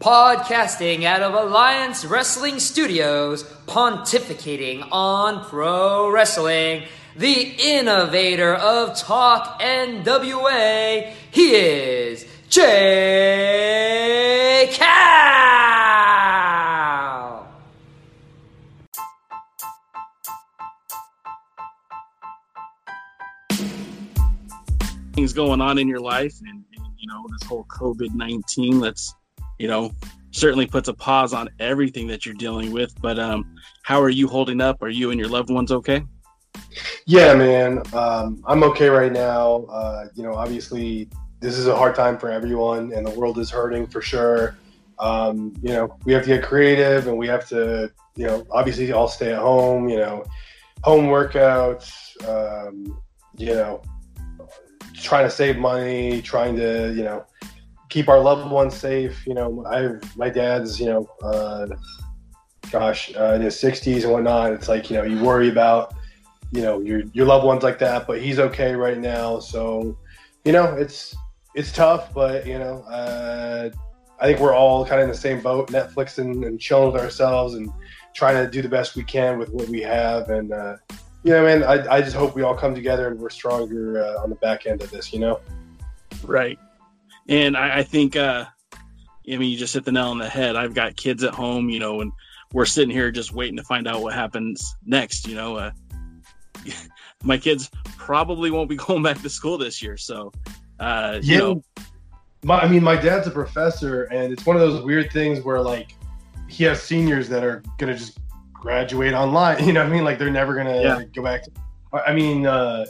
Podcasting out of Alliance Wrestling Studios, pontificating on pro wrestling, the innovator of Talk NWA, he is Jay Cal! things going on in your life and, and you know this whole covid-19 that's you know certainly puts a pause on everything that you're dealing with but um how are you holding up are you and your loved ones okay Yeah, man. Um, I'm okay right now. Uh, you know, obviously, this is a hard time for everyone, and the world is hurting for sure. Um, you know, we have to get creative, and we have to, you know, obviously all stay at home. You know, home workouts. Um, you know, trying to save money, trying to, you know, keep our loved ones safe. You know, I my dad's, you know, uh, gosh, uh, in his 60s and whatnot. It's like you know, you worry about you know your your loved ones like that but he's okay right now so you know it's it's tough but you know uh, i think we're all kind of in the same boat netflix and, and chilling with ourselves and trying to do the best we can with what we have and uh, you know man I, I just hope we all come together and we're stronger uh, on the back end of this you know right and i, I think uh i mean you just hit the nail on the head i've got kids at home you know and we're sitting here just waiting to find out what happens next you know uh my kids probably won't be going back to school this year so uh you know my, I mean, my dad's a professor, and it's one of those weird things where like he has seniors that are gonna just graduate online. You know what I mean? Like they're never gonna Yeah. go back. To, I mean, uh,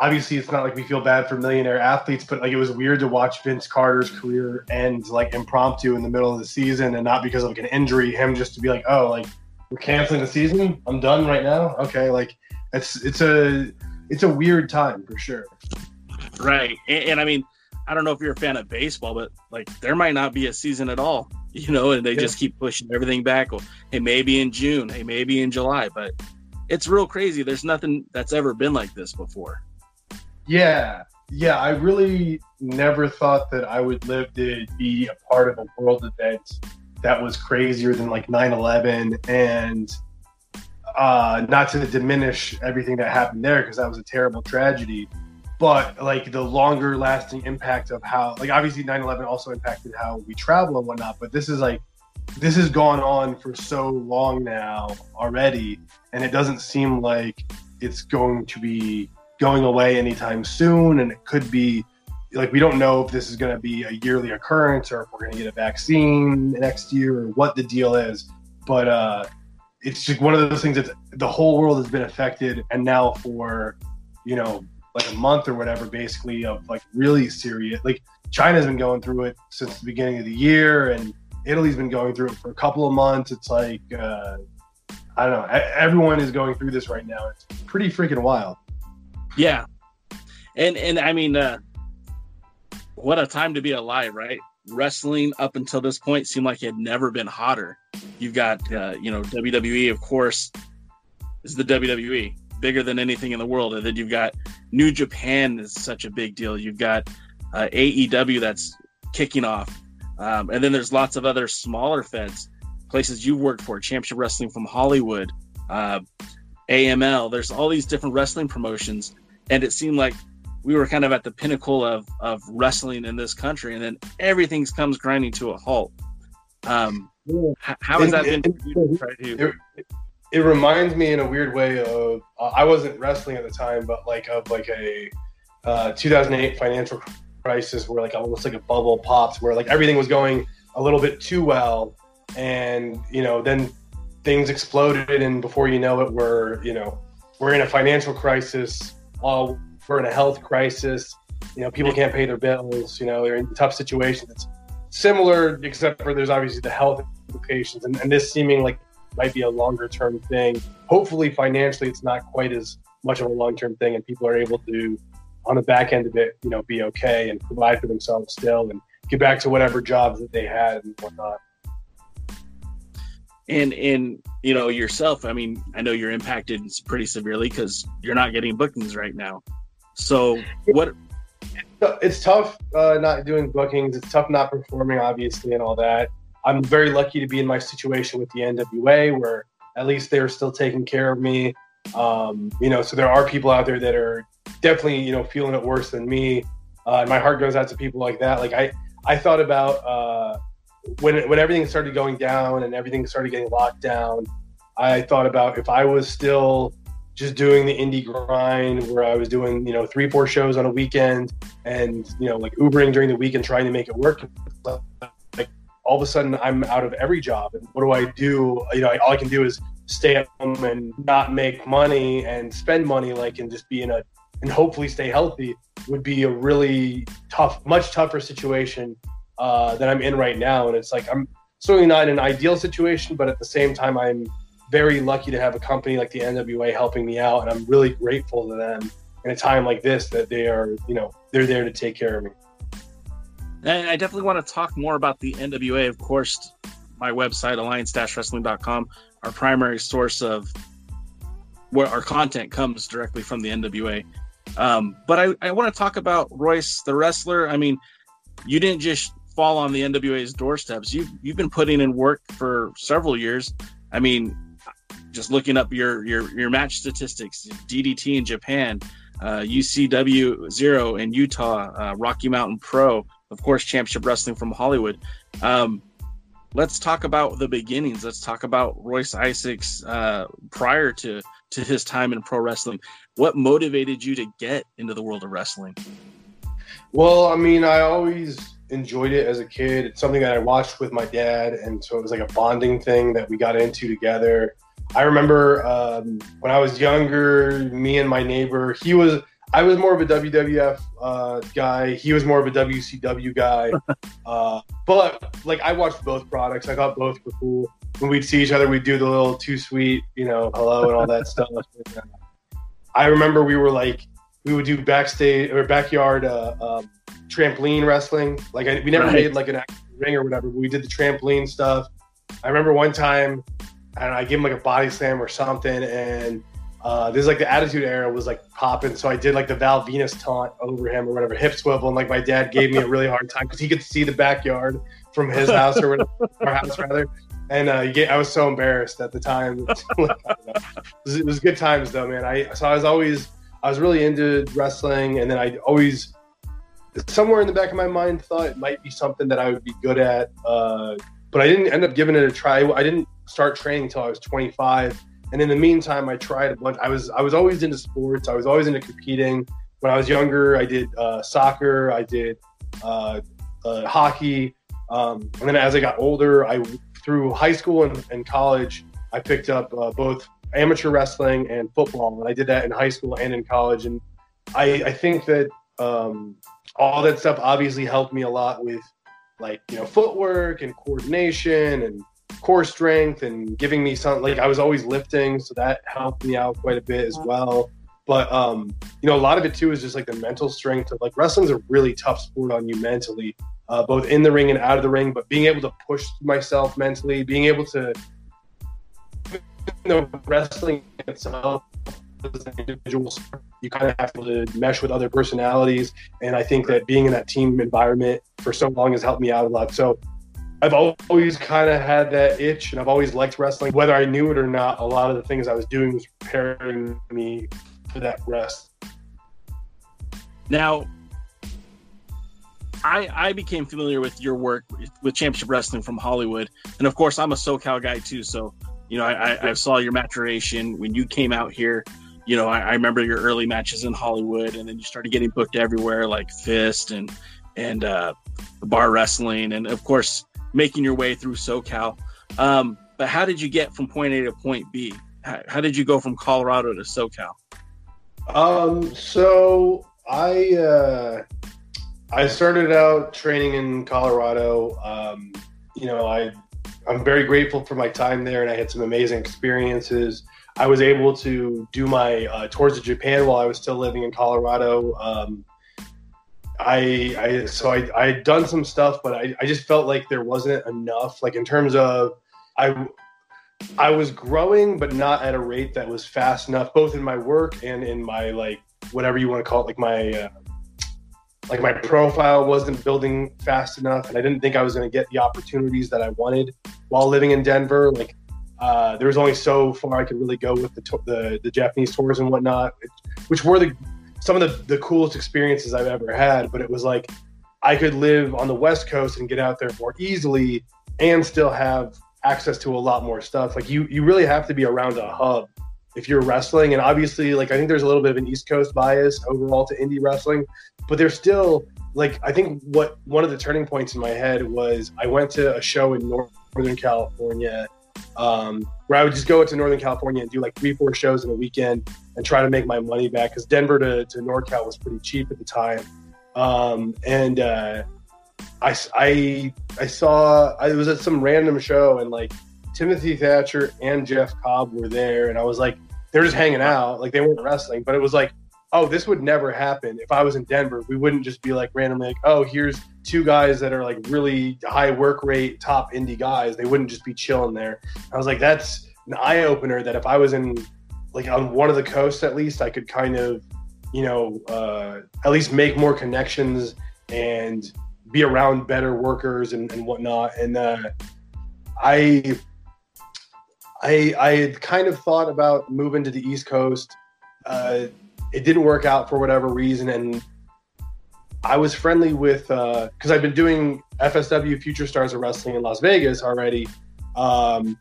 obviously, it's not like we feel bad for millionaire athletes, but like it was weird to watch Vince Carter's career end like impromptu in the middle of the season, and not because of like an injury. Him just to be like, oh, like we're canceling the season. I'm done right now. Okay, like it's it's a it's a weird time for sure. Right. And, and I mean, I don't know if you're a fan of baseball, but like there might not be a season at all, you know, and they Yeah. just keep pushing everything back. Well, hey, maybe in June, hey, maybe in July, but it's real crazy. There's nothing that's ever been like this before. Yeah, yeah. I really never thought that I would live to be a part of a world event that was crazier than like 9/11, and uh, not to diminish everything that happened there because that was a terrible tragedy. But like the longer lasting impact of how, like obviously 9/11 also impacted how we travel and whatnot. But this is like this has gone on for so long now already, and it doesn't seem like it's going to be going away anytime soon and it could be like we don't know if this is going to be a yearly occurrence or if we're going to get a vaccine next year or what the deal is. But uh it's just one of those things that the whole world has been affected and now for you know like a month or whatever basically of like really serious like china's been going through it since the beginning of the year and italy's been going through it for a couple of months. It's like uh i don't know. Everyone is going through this right now. It's pretty freaking wild Yeah. And and I mean, uh what a time to be alive, right? Wrestling up until this point seemed like it had never been hotter. You've got uh, you know, WWE, of course, is the WWE, bigger than anything in the world. And then you've got New Japan is such a big deal. You've got uh, AEW that's kicking off. Um, and then there's lots of other smaller feds, places you've worked for, Championship Wrestling from Hollywood, uh, AML. There's all these different wrestling promotions, and it seemed like we were kind of at the pinnacle of of wrestling in this country, and then everything comes grinding to a halt. Um, how has that been? for you to try to- it, it reminds me in a weird way of uh, I wasn't wrestling at the time, but like of like a uh, 2008 financial crisis where like almost like a bubble popped where like everything was going a little bit too well, and you know then things exploded, and before you know it, we're you know we're in a financial crisis. Uh, we're in a health crisis. You know, people can't pay their bills. You know, they're in tough situations. It's similar, except for there's obviously the health implications, and, and this seeming like might be a longer term thing. Hopefully, financially, it's not quite as much of a long term thing, and people are able to, on the back end of it, you know, be okay and provide for themselves still, and get back to whatever jobs that they had and whatnot. And and you know yourself. I mean, I know you're impacted pretty severely because you're not getting bookings right now. So what? It's tough uh, not doing bookings. It's tough not performing, obviously, and all that. I'm very lucky to be in my situation with the NWA where at least they're still taking care of me. Um, you know, so there are people out there that are definitely, you know, feeling it worse than me. Uh, my heart goes out to people like that. Like I, I thought about uh, when when everything started going down and everything started getting locked down. I thought about if I was still just doing the indie grind where I was doing, you know, three, four shows on a weekend and, you know, like Ubering during the week and trying to make it work. Like all of a sudden I'm out of every job. And what do I do? You know, all I can do is stay at home and not make money and spend money, like, and just be in a, and hopefully stay healthy would be a really tough, much tougher situation uh, that I'm in right now. And it's like, I'm certainly not in an ideal situation, but at the same time, I'm very lucky to have a company like the NWA helping me out, and I'm really grateful to them in a time like this that they are, you know, they're there to take care of me. And I definitely want to talk more about the NWA. Of course, my website, alliance-wrestling.com, our primary source of where our content comes directly from the NWA. Um, but I, I want to talk about Royce, the wrestler. I mean, you didn't just fall on the NWA's doorsteps. You've, you've been putting in work for several years. I mean, just looking up your your your match statistics, DDT in Japan, uh, UCW zero in Utah, uh, Rocky Mountain Pro, of course, Championship Wrestling from Hollywood. Um, let's talk about the beginnings. Let's talk about Royce Isaacs uh, prior to to his time in pro wrestling. What motivated you to get into the world of wrestling? Well, I mean, I always enjoyed it as a kid. It's something that I watched with my dad, and so it was like a bonding thing that we got into together. I remember um, when I was younger, me and my neighbor, he was, I was more of a WWF uh, guy. He was more of a WCW guy. uh, but like I watched both products. I thought both were cool. When we'd see each other, we'd do the little too sweet, you know, hello and all that stuff. I remember we were like, we would do backstage or backyard uh, um, trampoline wrestling. Like I, we never right. made like an actual ring or whatever, but we did the trampoline stuff. I remember one time and I gave him like a body slam or something. And uh, this is like the Attitude Era was like popping, so I did like the Val Venis taunt over him or whatever, hip swivel, and like my dad gave me a really hard time because he could see the backyard from his house or whatever, our house rather. And uh, I was so embarrassed at the time. it, was, it was good times though, man. I so I was always I was really into wrestling, and then I always somewhere in the back of my mind thought it might be something that I would be good at. Uh, but I didn't end up giving it a try. I didn't start training until I was 25. And in the meantime, I tried a bunch. I was I was always into sports. I was always into competing. When I was younger, I did uh, soccer. I did uh, uh, hockey. Um, and then as I got older, I through high school and, and college, I picked up uh, both amateur wrestling and football. And I did that in high school and in college. And I, I think that um, all that stuff obviously helped me a lot with like you know footwork and coordination and core strength and giving me some like I was always lifting, so that helped me out quite a bit as well. But um, you know, a lot of it too is just like the mental strength of like wrestling's a really tough sport on you mentally, uh, both in the ring and out of the ring. But being able to push myself mentally, being able to, you know, wrestling itself as an individual, you kind of have to mesh with other personalities. And I think that being in that team environment for so long has helped me out a lot. So I've always kind of had that itch, and I've always liked wrestling. Whether I knew it or not, a lot of the things I was doing was preparing me for that rest. Now, I I became familiar with your work with Championship Wrestling from Hollywood, and of course, I'm a SoCal guy too. So, you know, I, I saw your maturation when you came out here. You know, I, I remember your early matches in Hollywood, and then you started getting booked everywhere, like Fist and and uh, bar wrestling, and of course making your way through SoCal. Um, but how did you get from point A to point B? How, how did you go from Colorado to SoCal? Um, so I uh, I started out training in Colorado. Um, you know, I I'm very grateful for my time there, and I had some amazing experiences. I was able to do my uh, tours of Japan while I was still living in Colorado. Um, I, I so I I had done some stuff, but I, I just felt like there wasn't enough. Like in terms of I I was growing, but not at a rate that was fast enough, both in my work and in my like whatever you want to call it, like my uh, like my profile wasn't building fast enough, and I didn't think I was going to get the opportunities that I wanted while living in Denver. Like uh, there was only so far I could really go with the the, the Japanese tours and whatnot, which were the some of the, the coolest experiences I've ever had. But it was like I could live on the West Coast and get out there more easily and still have access to a lot more stuff. Like you, you really have to be around a hub if you're wrestling. And obviously, like I think there's a little bit of an East Coast bias overall to indie wrestling, but there's still like I think what one of the turning points in my head was I went to a show in Northern California um, where I would just go to Northern California and do like three, four shows in a weekend and try to make my money back because Denver to, to NorCal was pretty cheap at the time. Um, and uh, I, I, I saw, I was at some random show and like Timothy Thatcher and Jeff Cobb were there. And I was like, they're just hanging out. Like they weren't wrestling, but it was like, oh, this would never happen if I was in Denver. We wouldn't just be like randomly like, oh, here's two guys that are like really high work rate, top indie guys. They wouldn't just be chilling there. I was like, that's an eye opener that if I was in like on one of the coasts at least, I could kind of, you know, uh, at least make more connections and be around better workers and, and whatnot. And uh, I, I, I had kind of thought about moving to the East Coast. Uh, it didn't work out for whatever reason, and I was friendly with because uh, I've been doing FSW Future Stars of Wrestling in Las Vegas already. Um,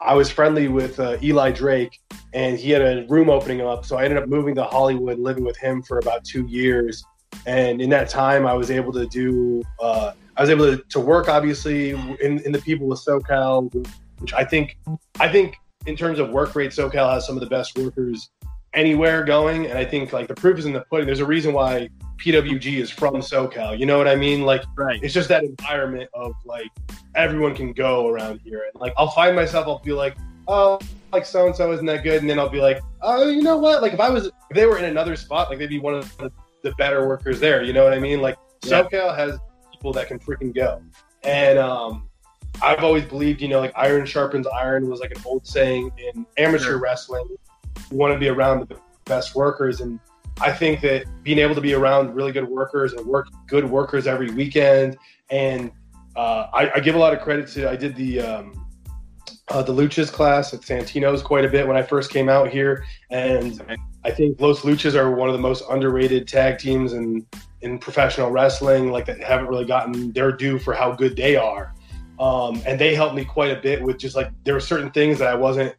I was friendly with uh, Eli Drake, and he had a room opening up. So I ended up moving to Hollywood, living with him for about two years. And in that time, I was able to do, uh, I was able to, to work obviously in, in the people with SoCal, which I think, I think in terms of work rate, SoCal has some of the best workers anywhere going. And I think like the proof is in the pudding. There's a reason why PWG is from SoCal. You know what I mean? Like, right. it's just that environment of like everyone can go around here. And like, I'll find myself, I'll be like, oh, like so and so isn't that good. And then I'll be like, oh, you know what? Like, if I was, if they were in another spot, like they'd be one of the, the better workers there. You know what I mean? Like, yeah. SoCal has people that can freaking go. And, um, I've always believed, you know, like iron sharpens iron was like an old saying in amateur sure. wrestling you want to be around the best workers. And I think that being able to be around really good workers and work good workers every weekend, and uh, I, I, give a lot of credit to. I did the um, uh, the Luchas class at Santino's quite a bit when I first came out here, and I think Los Luchas are one of the most underrated tag teams in in professional wrestling. Like that haven't really gotten their due for how good they are. Um, and they helped me quite a bit with just like there were certain things that I wasn't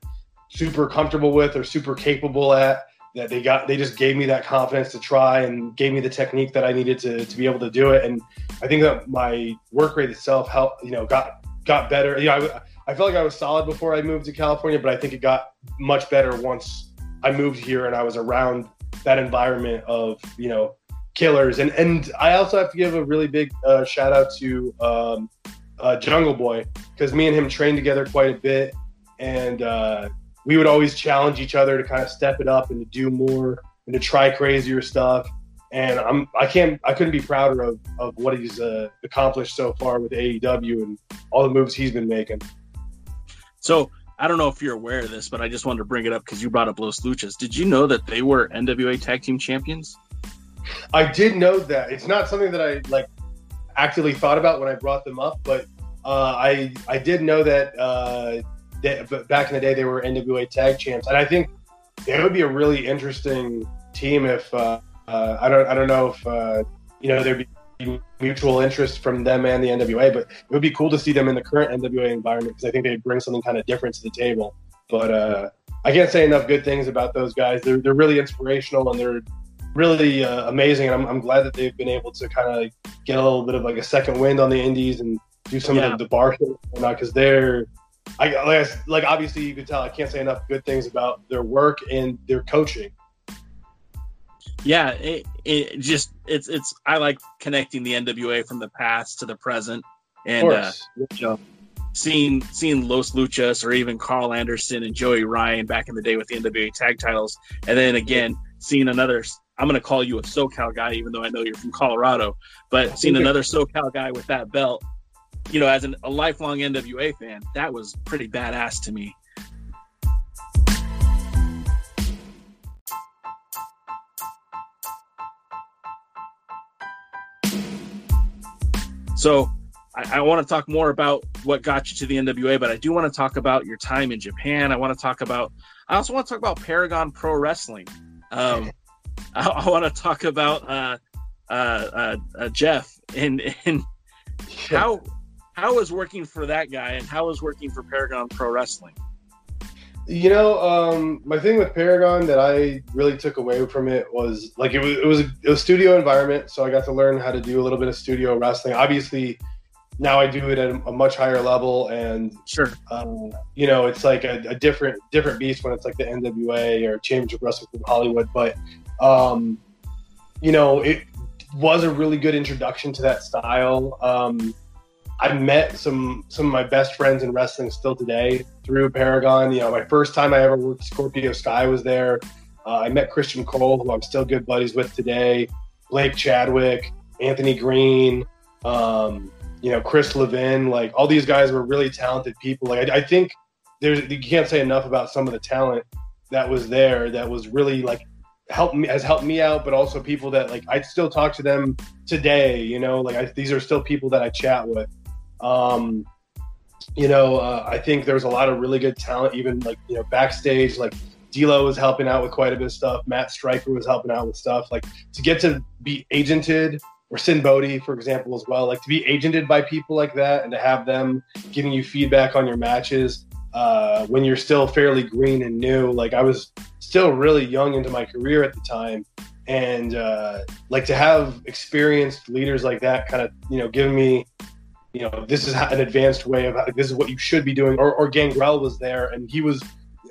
super comfortable with or super capable at that they got they just gave me that confidence to try and gave me the technique that I needed to, to be able to do it. And I think that my work rate itself helped you know got got better. You know I, I felt like I was solid before I moved to California but I think it got much better once I moved here and I was around that environment of you know killers. And and I also have to give a really big uh, shout out to um, uh, Jungle Boy because me and him trained together quite a bit. And uh, we would always challenge each other to kind of step it up and to do more and to try crazier stuff. And I'm I can't I couldn't be prouder of of what he's uh, accomplished so far with AEW and all the moves he's been making. So I don't know if you're aware of this, but I just wanted to bring it up because you brought up Los Luchas. Did you know that they were NWA Tag Team Champions? I did know that. It's not something that I like actively thought about when I brought them up, but uh, I I did know that uh, but back in the day they were NWA Tag Champs, and I think it would be a really interesting team if uh, uh, I don't I don't know if uh, you know there'd be mutual interest from them and the NWA, but it would be cool to see them in the current NWA environment because I think they bring something kind of different to the table. But uh, I can't say enough good things about those guys. They're they're really inspirational and they're really uh, amazing. And I'm, I'm glad that they've been able to kind of get a little bit of like a second wind on the indies and do some yeah. of the, the bar shows because they're I like, like obviously you could tell I can't say enough good things about their work and their coaching. Yeah, it, it just it's it's I like connecting the NWA from the past to the present, and uh, seeing seeing Los Luchas or even Carl Anderson and Joey Ryan back in the day with the NWA tag titles, and then again seeing another. I'm going to call you a SoCal guy, even though I know you're from Colorado. But seeing another SoCal guy with that belt you know, as an, a lifelong NWA fan, that was pretty badass to me. So I, I want to talk more about what got you to the NWA, but I do want to talk about your time in Japan. I want to talk about, I also want to talk about Paragon Pro Wrestling. Um, I, I want to talk about uh, uh, uh, uh, Jeff and and how how is working for that guy and how is working for Paragon Pro Wrestling. You know, um, my thing with Paragon that I really took away from it was like it was it was a, it was studio environment, so I got to learn how to do a little bit of studio wrestling. Obviously, now I do it at a much higher level, and sure, um, you know, it's like a, a, different different beast when it's like the NWA or Championship Wrestling from Hollywood. But um, you know, it was a really good introduction to that style. Um, I met some some of my best friends in wrestling still today through Paragon. You know, my first time I ever worked Scorpio Sky was there. Uh, I met Christian Cole, who I'm still good buddies with today. Blake Chadwick, Anthony Green. Um, you know, Chris Levin, like all these guys were really talented people. Like I, I think there's you can't say enough about some of the talent that was there that was really like helped me has helped me out, but also people that like I still talk to them today. You know, like I, these are still people that I chat with. Um, you know, uh, I think there's a lot of really good talent, even like you know backstage. Like D'Lo was helping out with quite a bit of stuff. Matt Striker was helping out with stuff. Like to get to be agented or Sinn Bodhi, for example, as well. Like to be agented by people like that and to have them giving you feedback on your matches uh, when you're still fairly green and new. Like I was still really young into my career at the time, and uh, like to have experienced leaders like that, kind of you know, giving me. You know, this is an advanced way of this is what you should be doing. Or, or Gangrel was there, and he was,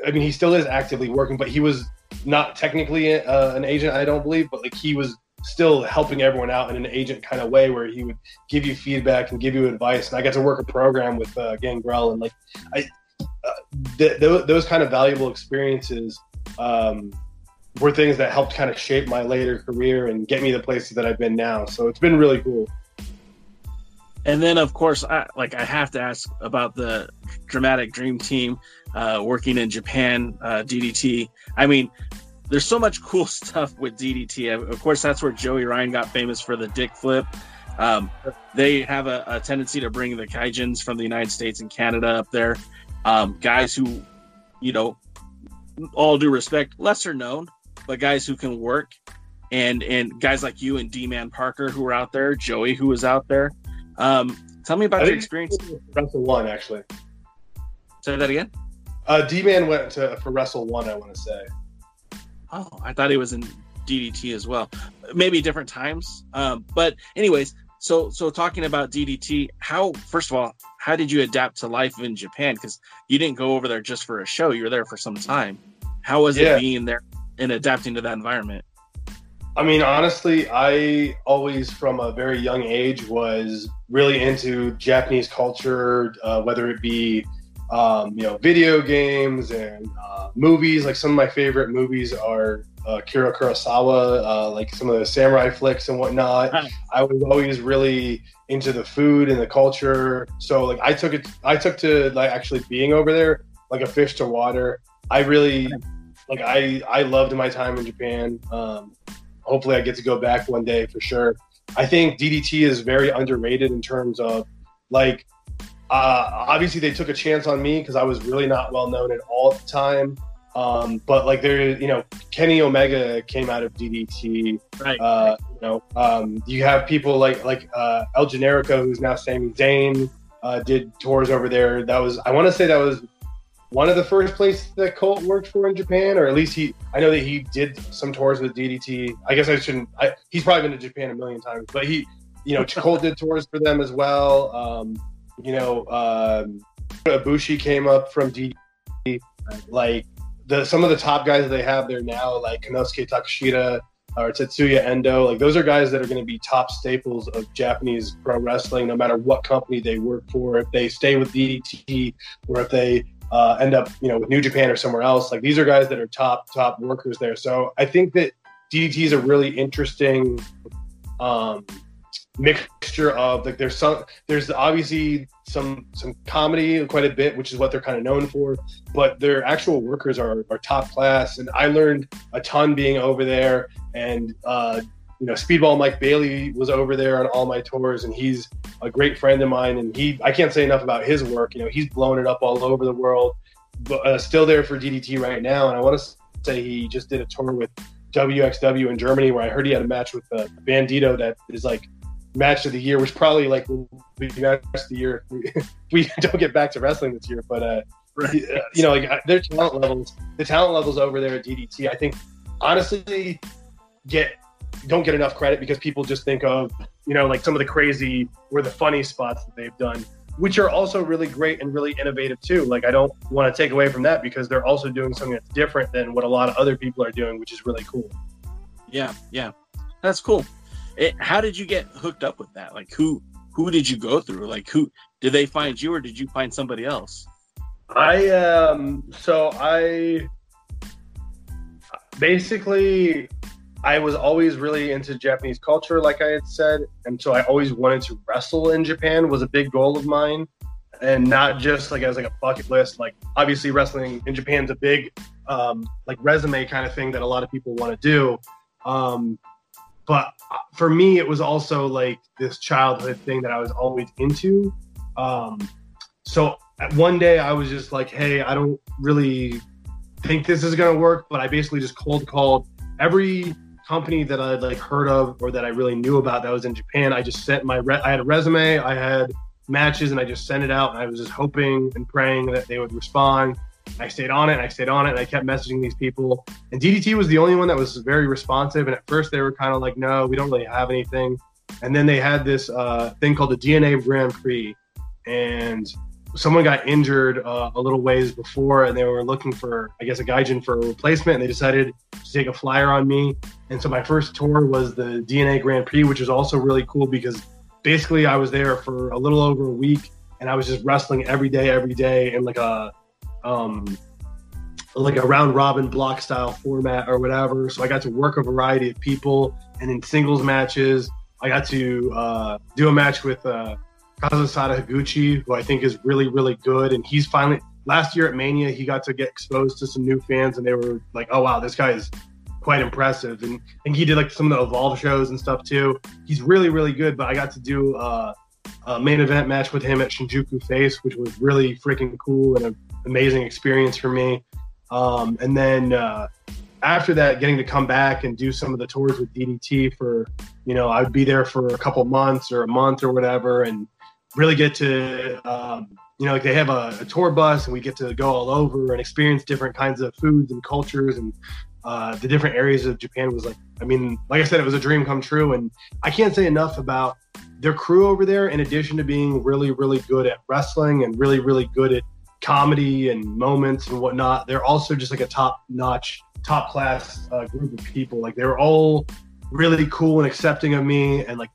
I mean, he still is actively working, but he was not technically uh, an agent, I don't believe, but like he was still helping everyone out in an agent kind of way where he would give you feedback and give you advice. And I got to work a program with uh, Gangrel and like I, uh, th- th- those kind of valuable experiences um, were things that helped kind of shape my later career and get me the places that I've been now. So it's been really cool. And then, of course, I, like I have to ask about the dramatic dream team uh, working in Japan, uh, DDT. I mean, there's so much cool stuff with DDT. Of course, that's where Joey Ryan got famous for the dick flip. Um, they have a, a, tendency to bring the gaijins from the United States and Canada up there. Um, guys who, you know, all due respect, lesser known, but guys who can work. And and guys like you and D Man Parker who were out there, Joey who was out there. Um, tell me about I your experience. Wrestle One, actually. Say that again. Uh, D Man went to for Wrestle One. I want to say. Oh, I thought he was in DDT as well. Maybe different times. Um, but anyways, so so talking about DDT, how first of all, how did you adapt to life in Japan? Because you didn't go over there just for a show; you were there for some time. How was yeah. it being there and adapting to that environment? I mean, honestly, I always, from a very young age, was really into Japanese culture, uh, whether it be um, you know, video games and uh, movies. Like some of my favorite movies are uh, Akira Kurosawa, uh, like some of the samurai flicks and whatnot. I was always really into the food and the culture. So like I took it, I took to like actually being over there like a fish to water. I really like I I loved my time in Japan. Um, hopefully I get to go back one day for sure. I think DDT is very underrated in terms of like uh, obviously, they took a chance on me because I was really not well known at all at the time. Um, but like there, you know, Kenny Omega came out of DDT. Right. Uh, you know, um, you have people like like uh, El Generico, who's now Sami Zayn, uh, did tours over there. That was I want to say that was one of the first places that Colt worked for in Japan, or at least he. I know that he did some tours with DDT. I guess I shouldn't. I, he's probably been to Japan a million times, but he, you know, Colt did tours for them as well. Um, you know, um, Ibushi came up from DDT. Like the some of the top guys that they have there now, like Konosuke Takeshita or Tetsuya Endo, like those are guys that are going to be top staples of Japanese pro wrestling, no matter what company they work for. If they stay with DDT or if they uh, end up, you know, with New Japan or somewhere else, like these are guys that are top top workers there. So I think that DDT is a really interesting um, mixture of like there's some there's obviously some some comedy quite a bit which is what they're kind of known for but their actual workers are, are top class. And i learned a ton being over there. And uh you know, Speedball Mike Bailey was over there on all my tours, and he's a great friend of mine. And he, I can't say enough about his work. You know, he's blown it up all over the world. But uh, still there for DDT right now. And I want to say he just did a tour with WXW in Germany, where I heard he had a match with uh, Bandito that is like match of the year, which probably like will be match of the year if we, we don't get back to wrestling this year. But uh, right. you know, like their talent levels, the talent levels over there at DDT, I think honestly get don't get enough credit because people just think of you know like some of the crazy or the funny spots that they've done which are also really great and really innovative too. Like i don't want to take away from that because they're also doing something that's different than what a lot of other people are doing which is really cool. Yeah yeah. That's cool. It, how did you get hooked up with that? Like who who did you go through? Like who did they find you or did you find somebody else? I um so i basically I was always really into Japanese culture, like I had said, and so I always wanted to wrestle in Japan was a big goal of mine, and not just like as like a bucket list. Like obviously, wrestling in Japan is a big um, like resume kind of thing that a lot of people want to do. Um, but for me, it was also like this childhood thing that I was always into. Um, so one day I was just like, hey, I don't really think this is gonna work, but I basically just cold called every company that I'd like heard of or that I really knew about that was in Japan. I just sent my re- I had a resume, I had matches, and I just sent it out. And I was just hoping and praying that they would respond. I stayed on it and I stayed on it and I kept messaging these people. And DDT was the only one that was very responsive. And at first they were kind of like, no, we don't really have anything. And then they had this uh, thing called the DNA Grand Prix. And someone got injured uh, a little ways before and they were looking for i guess a gaijin for a replacement and they decided to take a flyer on me. And so my first tour was the dna grand prix which was also really cool because basically i was there for a little over a week and i was just wrestling every day every day in like a um like a round robin block style format or whatever. So i got to work a variety of people and in singles matches i got to uh, do a match with uh, Kazusada Higuchi, who I think is really, really good. And he's finally last year at Mania, he got to get exposed to some new fans, and they were like, "Oh wow, this guy is quite impressive." And and he did like some of the Evolve shows and stuff too. He's really, really good. But I got to do uh, a main event match with him at Shinjuku Face, which was really freaking cool and an amazing experience for me. Um, and then uh, after that, getting to come back and do some of the tours with DDT for, you know, I'd be there for a couple months or a month or whatever, and really get to um, you know like they have a, a, tour bus and we get to go all over and experience different kinds of foods and cultures and uh, the different areas of japan was like i mean like i said it was a dream come true. And i can't say enough about their crew over there in addition to being really really good at wrestling and really really good at comedy and moments and whatnot. They're also just like a top notch top class uh, group of people. Like they were all really cool and accepting of me and like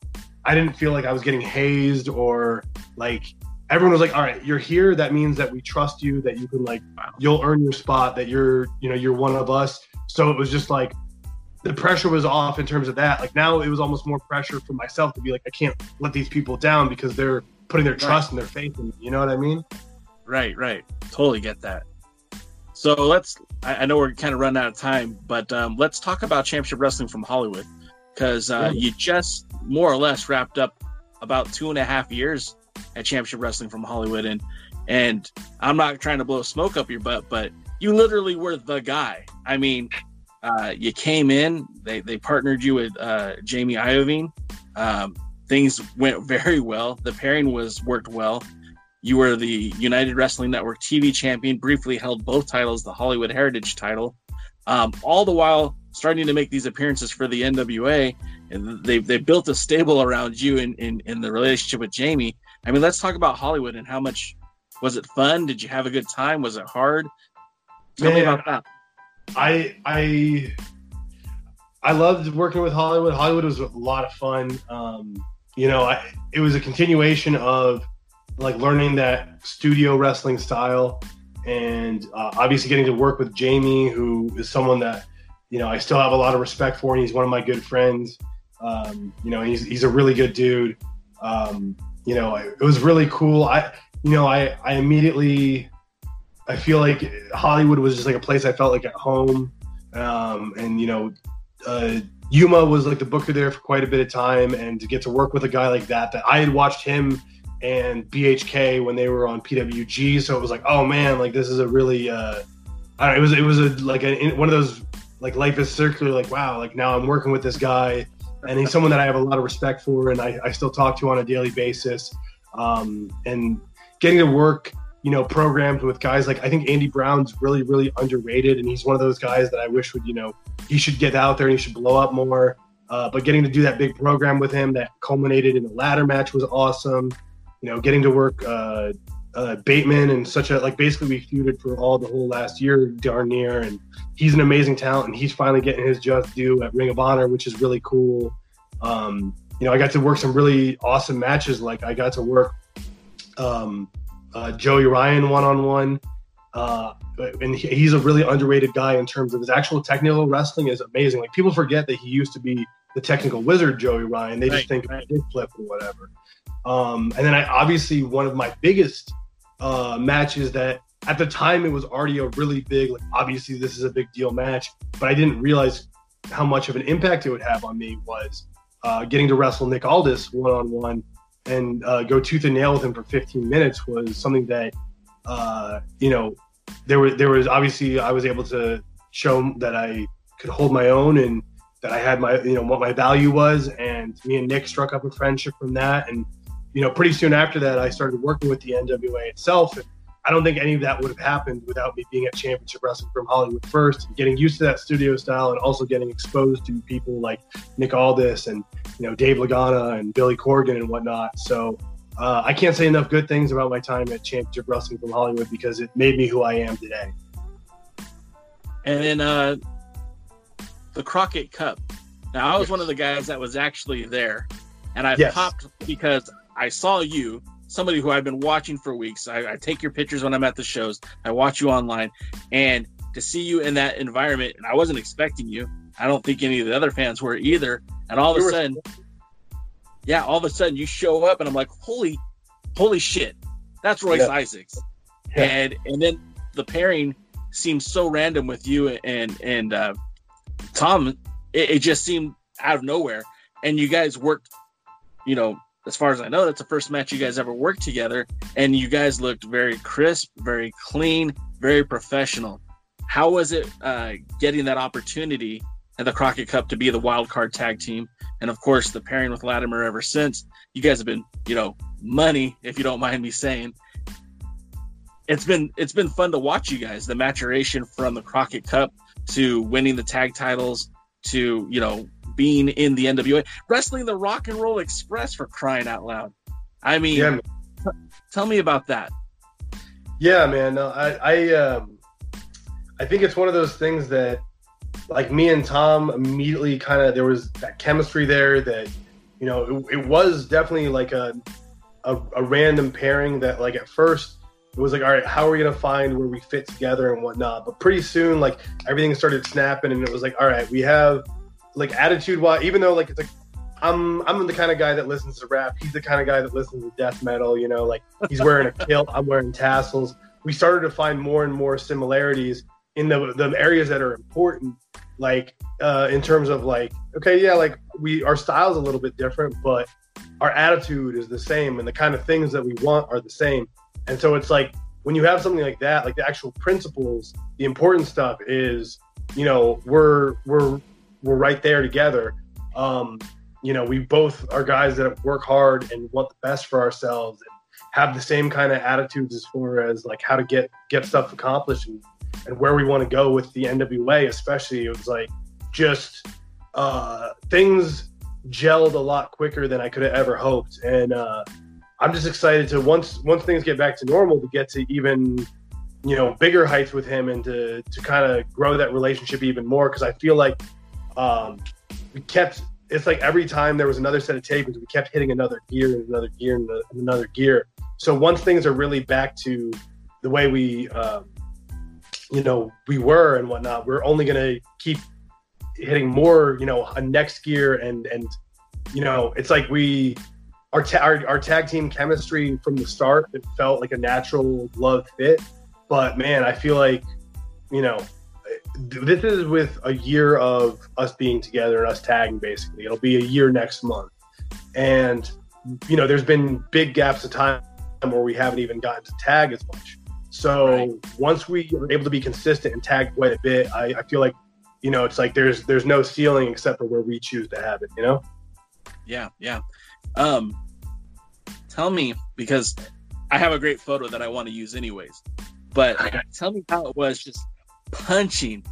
I didn't feel like I was getting hazed or like everyone was like, all right, you're here. That means that we trust you, that you can like, you'll earn your spot, that you're, you know, you're one of us. So it was just like the pressure was off in terms of that. Like now it was almost more pressure for myself to be like, I can't let these people down because they're putting their trust right. and their faith in me. You know what I mean? Right, right. Totally get that. So let's, I, I know we're kind of running out of time, but um, let's talk about Championship Wrestling from Hollywood because uh, you just more or less wrapped up about two and a half years at Championship Wrestling from Hollywood, and and I'm not trying to blow smoke up your butt, but you literally were the guy. I mean, uh, you came in, they they partnered you with uh, Jamie Iovine. Um, things went very well. The pairing was worked well. You were the United Wrestling Network TV champion, briefly held both titles, the Hollywood Heritage title, um, all the while starting to make these appearances for the NWA and they they built a stable around you in, in in the relationship with Jamie. I mean, let's talk about Hollywood and how much was it fun? Did you have a good time? Was it hard? Tell Man, me about that. I I I loved working with Hollywood. Hollywood was a lot of fun. Um, you know, I, it was a continuation of like learning that studio wrestling style, and uh, obviously getting to work with Jamie, who is someone that you know I still have a lot of respect for, and he's one of my good friends. Um, you know, he's he's a really good dude. Um, you know, it was really cool. I you know, I I immediately I feel like Hollywood was just like a place I felt like at home. Um, and you know, uh, Yuma was like the booker there for quite a bit of time, and to get to work with a guy like that, that I had watched him and BHK when they were on PWG, so it was like, oh man, like this is a really, uh, I don't know, it was it was a like a, one of those like life is circular, like wow, like now I'm working with this guy, and he's someone that I have a lot of respect for, and I, I still talk to on a daily basis, um, and getting to work you know, programs with guys like I think Andy Brown's really, really underrated, and he's one of those guys that I wish would, you know, he should get out there and he should blow up more. Uh, but getting to do that big program with him that culminated in the ladder match was awesome. You know, getting to work uh, uh, Bateman and such a like basically we feuded for all the whole last year darn near, and he's an amazing talent, and he's finally getting his just due at Ring of Honor, which is really cool. Um, you know, I got to work some really awesome matches. Like I got to work um, uh, Joey Ryan one on one. And he's a really underrated guy in terms of his actual technical wrestling is amazing. Like people forget that he used to be the technical wizard, Joey Ryan. They just think right. flip or whatever. Um, and then I obviously one of my biggest uh, matches that at the time it was already a really big, like obviously this is a big deal match, but I didn't realize how much of an impact it would have on me was uh, getting to wrestle Nick Aldis one on one and uh, go tooth and nail with him for 15 minutes was something that uh, you know there was there was obviously I was able to show that I could hold my own and that I had my you know what my value was and me and Nick struck up a friendship from that and you know pretty soon after that I started working with the NWA itself and I don't think any of that would have happened without me being at Championship Wrestling from Hollywood first and getting used to that studio style and also getting exposed to people like Nick Aldis and you know Dave Lagana and Billy Corgan and whatnot. So uh, I can't say enough good things about my time at Championship Wrestling from Hollywood because it made me who I am today. And then uh, the Crockett Cup. Now I was yes. one of the guys that was actually there, and I yes. popped because I saw you somebody who I've been watching for weeks. I, I, take your pictures when I'm at the shows. I watch you online, and to see you in that environment, and I wasn't expecting you. I don't think any of the other fans were either. And all of a sudden, yeah, all of a sudden you show up, and I'm like, holy, holy shit, that's Royce yeah. Isaacs, yeah. and and then the pairing seems so random with you and and uh, Tom. It, it just seemed out of nowhere, and you guys worked, you know, as far as I know, that's the first match you guys ever worked together, and you guys looked very crisp, very clean, very professional. How was it uh, getting that opportunity at the Crockett Cup to be the wild card tag team, and of course the pairing with Latimer ever since? You guys have been, you know, money, if you don't mind me saying. It's been it's been fun to watch you guys the maturation from the Crockett Cup to winning the tag titles to you know being in the NWA, wrestling the Rock and Roll Express for crying out loud. I mean, yeah, t- tell me about that. Yeah, man. No, I I, um, I think it's one of those things that, like me and Tom, immediately kind of there was that chemistry there that, you know, it, it was definitely like a, a a random pairing that like at first it was like, all right, how are we gonna find where we fit together and whatnot? But pretty soon, like everything started snapping, and it was like, all right, we have like attitude wise, even though like it's like I'm I'm the kind of guy that listens to rap. He's the kind of guy that listens to death metal. You know, like he's wearing a kilt, I'm wearing tassels. We started to find more and more similarities in the the areas that are important, like uh, in terms of like okay, yeah, like we our style's a little bit different, but our attitude is the same, and the kind of things that we want are the same. And so it's like when you have something like that, like the actual principles, the important stuff is, you know, we're we're we're right there together. Um, you know, we both are guys that work hard and want the best for ourselves and have the same kind of attitudes as far as like how to get get stuff accomplished and, and where we want to go with the NWA, especially. It was like just uh, things gelled a lot quicker than I could have ever hoped, and uh, I'm just excited to once once things get back to normal to get to even you know bigger heights with him and to to kind of grow that relationship even more because I feel like um, we kept it's like every time there was another set of tapings, we kept hitting another gear and another gear and another gear. So once things are really back to the way we, um, you know, we were and whatnot, we're only going to keep hitting more, you know, a next gear and and you know, it's like we our, ta- our our tag team chemistry from the start it felt like a natural love fit, but man, I feel like you know this is with a year of us being together and us tagging. Basically, it'll be a year next month, and you know, there's been big gaps of time where we haven't even gotten to tag as much. So right. once we are able to be consistent and tag quite a bit, I, I feel like you know, it's like there's there's no ceiling except for where we choose to have it. You know. Yeah, yeah. Um, tell me because I have a great photo that I want to use anyways. But tell me how it was just punching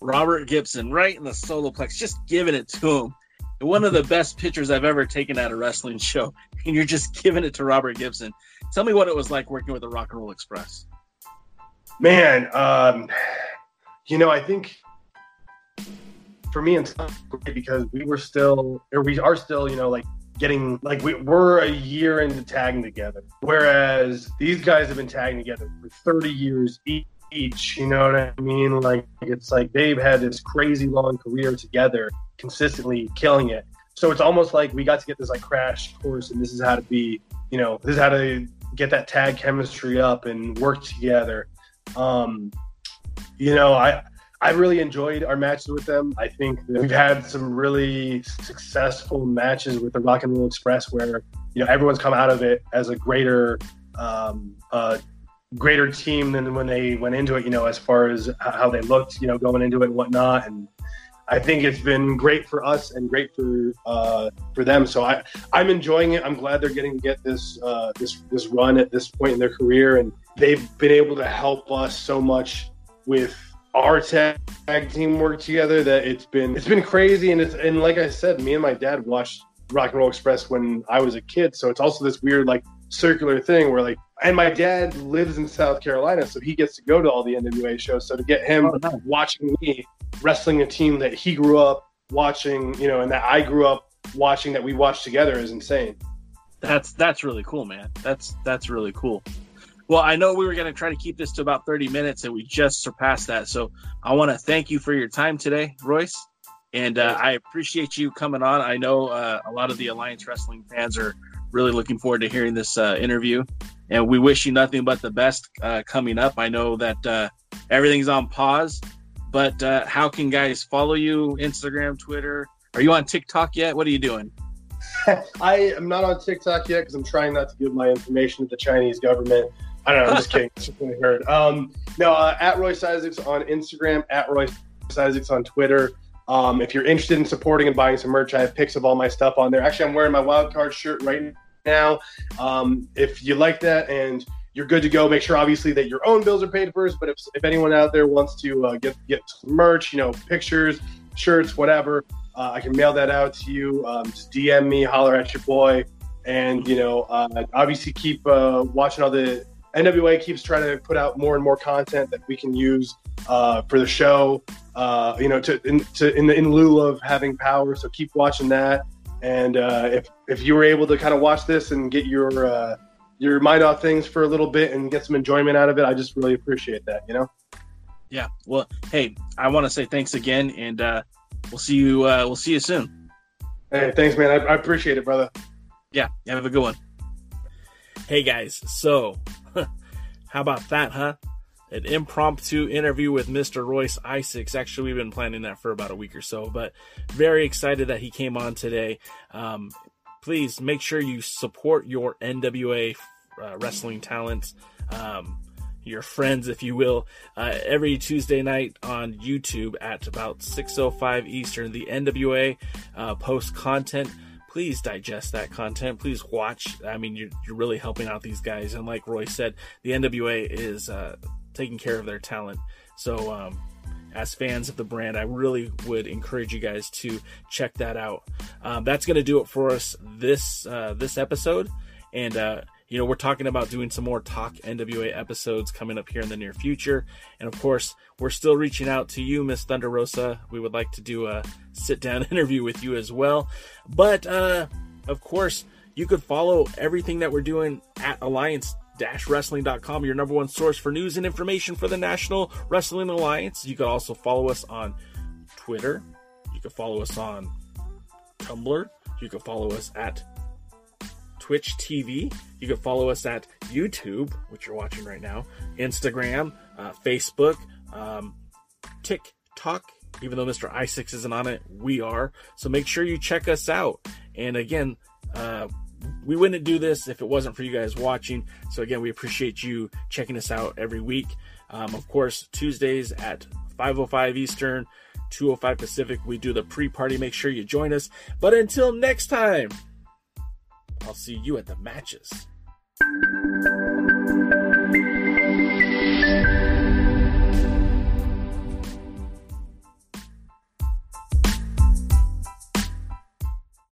Robert Gibson right in the solar plex, just giving it to him. One of the best pictures I've ever taken at a wrestling show, and you're just giving it to Robert Gibson. Tell me what it was like working with the Rock and Roll Express. Man, um, you know, I think for me and great because we were still, or we are still, you know, like getting like we, we're a year into tagging together, whereas these guys have been tagging together for 30 years each. You know what I mean? Like it's like they've had this crazy long career together, consistently killing it. So it's almost like we got to get this like crash course, and this is how to be. You know, this is how to get that tag chemistry up and work together. Um, you know, I I really enjoyed our matches with them. I think we've had some really successful matches with the Rock and Roll Express where you know everyone's come out of it as a greater um, uh, greater team than when they went into it. You know, as far as how they looked, you know, going into it and whatnot. And I think it's been great for us and great for uh, for them. So I I'm enjoying it. I'm glad they're getting to get this uh, this this run at this point in their career, and they've been able to help us so much with our tag team work together that it's been it's been crazy and it's and like I said, me and my dad watched Rock and Roll Express when I was a kid, so it's also this weird like circular thing where like and my dad lives in South Carolina, so he gets to go to all the NWA shows. So to get him oh, nice. watching me wrestling a team that he grew up watching, you know, and that I grew up watching that we watched together is insane. That's that's really cool, man. That's that's really cool. Well, I know we were going to try to keep this to about 30 minutes, and we just surpassed that. So I want to thank you for your time today, Royce. And uh, I appreciate you coming on. I know uh, a lot of the Alliance Wrestling fans are really looking forward to hearing this uh, interview. And we wish you nothing but the best uh, coming up. I know that uh, everything's on pause, but uh, how can guys follow you? Instagram, Twitter? Are you on TikTok yet? What are you doing? I am not on TikTok yet because I'm trying not to give my information to the Chinese government. I don't know. I'm just kidding. Just what I heard. Um, no, uh, at Royce Isaacs on Instagram, at Royce Isaacs on Twitter. Um, if you're interested in supporting and buying some merch, I have pics of all my stuff on there. Actually, I'm wearing my wild card shirt right now. Um, if you like that and you're good to go, make sure obviously that your own bills are paid first. But if, if anyone out there wants to uh, get get merch, you know, pictures, shirts, whatever, uh, I can mail that out to you. Um, just DM me, holler at your boy, and you know, uh, obviously keep uh, watching all the NWA keeps trying to put out more and more content that we can use uh, for the show. Uh, you know, to in, to in, the, in lieu of having power. So keep watching that. And uh, if if you were able to kind of watch this and get your uh, your mind off things for a little bit and get some enjoyment out of it, I just really appreciate that. You know. Yeah. Well, hey, I want to say thanks again, and uh, we'll see you. Uh, we'll see you soon. Hey, thanks, man. I, I appreciate it, brother. Yeah. Have a good one. Hey guys, so how about that, huh? An impromptu interview with Mr. Royce Isaacs. Actually, we've been planning that for about a week or so, but very excited that he came on today. Um, please make sure you support your NWA uh, wrestling talents. Um, your friends, if you will, uh, every Tuesday night on YouTube at about 6:05 Eastern. The NWA uh, post content please digest that content. Please watch. I mean, you're, you're really helping out these guys. And like Roy said, the NWA is uh, taking care of their talent. So, um, as fans of the brand, I really would encourage you guys to check that out. Um, that's going to do it for us this uh, this episode, and uh, you know, we're talking about doing some more Talk NWA episodes coming up here in the near future. And of course, we're still reaching out to you, Miss Thunder Rosa. We would like to do a sit down interview with you as well. But uh, of course, you could follow everything that we're doing at Alliance wrestling.com, your number one source for news and information for the National Wrestling Alliance. You can also follow us on Twitter. You can follow us on Tumblr. You can follow us at Twitch TV. You can follow us at YouTube, which you're watching right now, Instagram, uh, Facebook, um, TikTok. Even though Mr. Isaacs isn't on it, we are. So make sure you check us out. And again, uh, we wouldn't do this if it wasn't for you guys watching. So again, we appreciate you checking us out every week. Um, of course, Tuesdays at 5:05 Eastern, 2:05 Pacific, we do the pre-party. Make sure you join us. But until next time, I'll see you at the matches.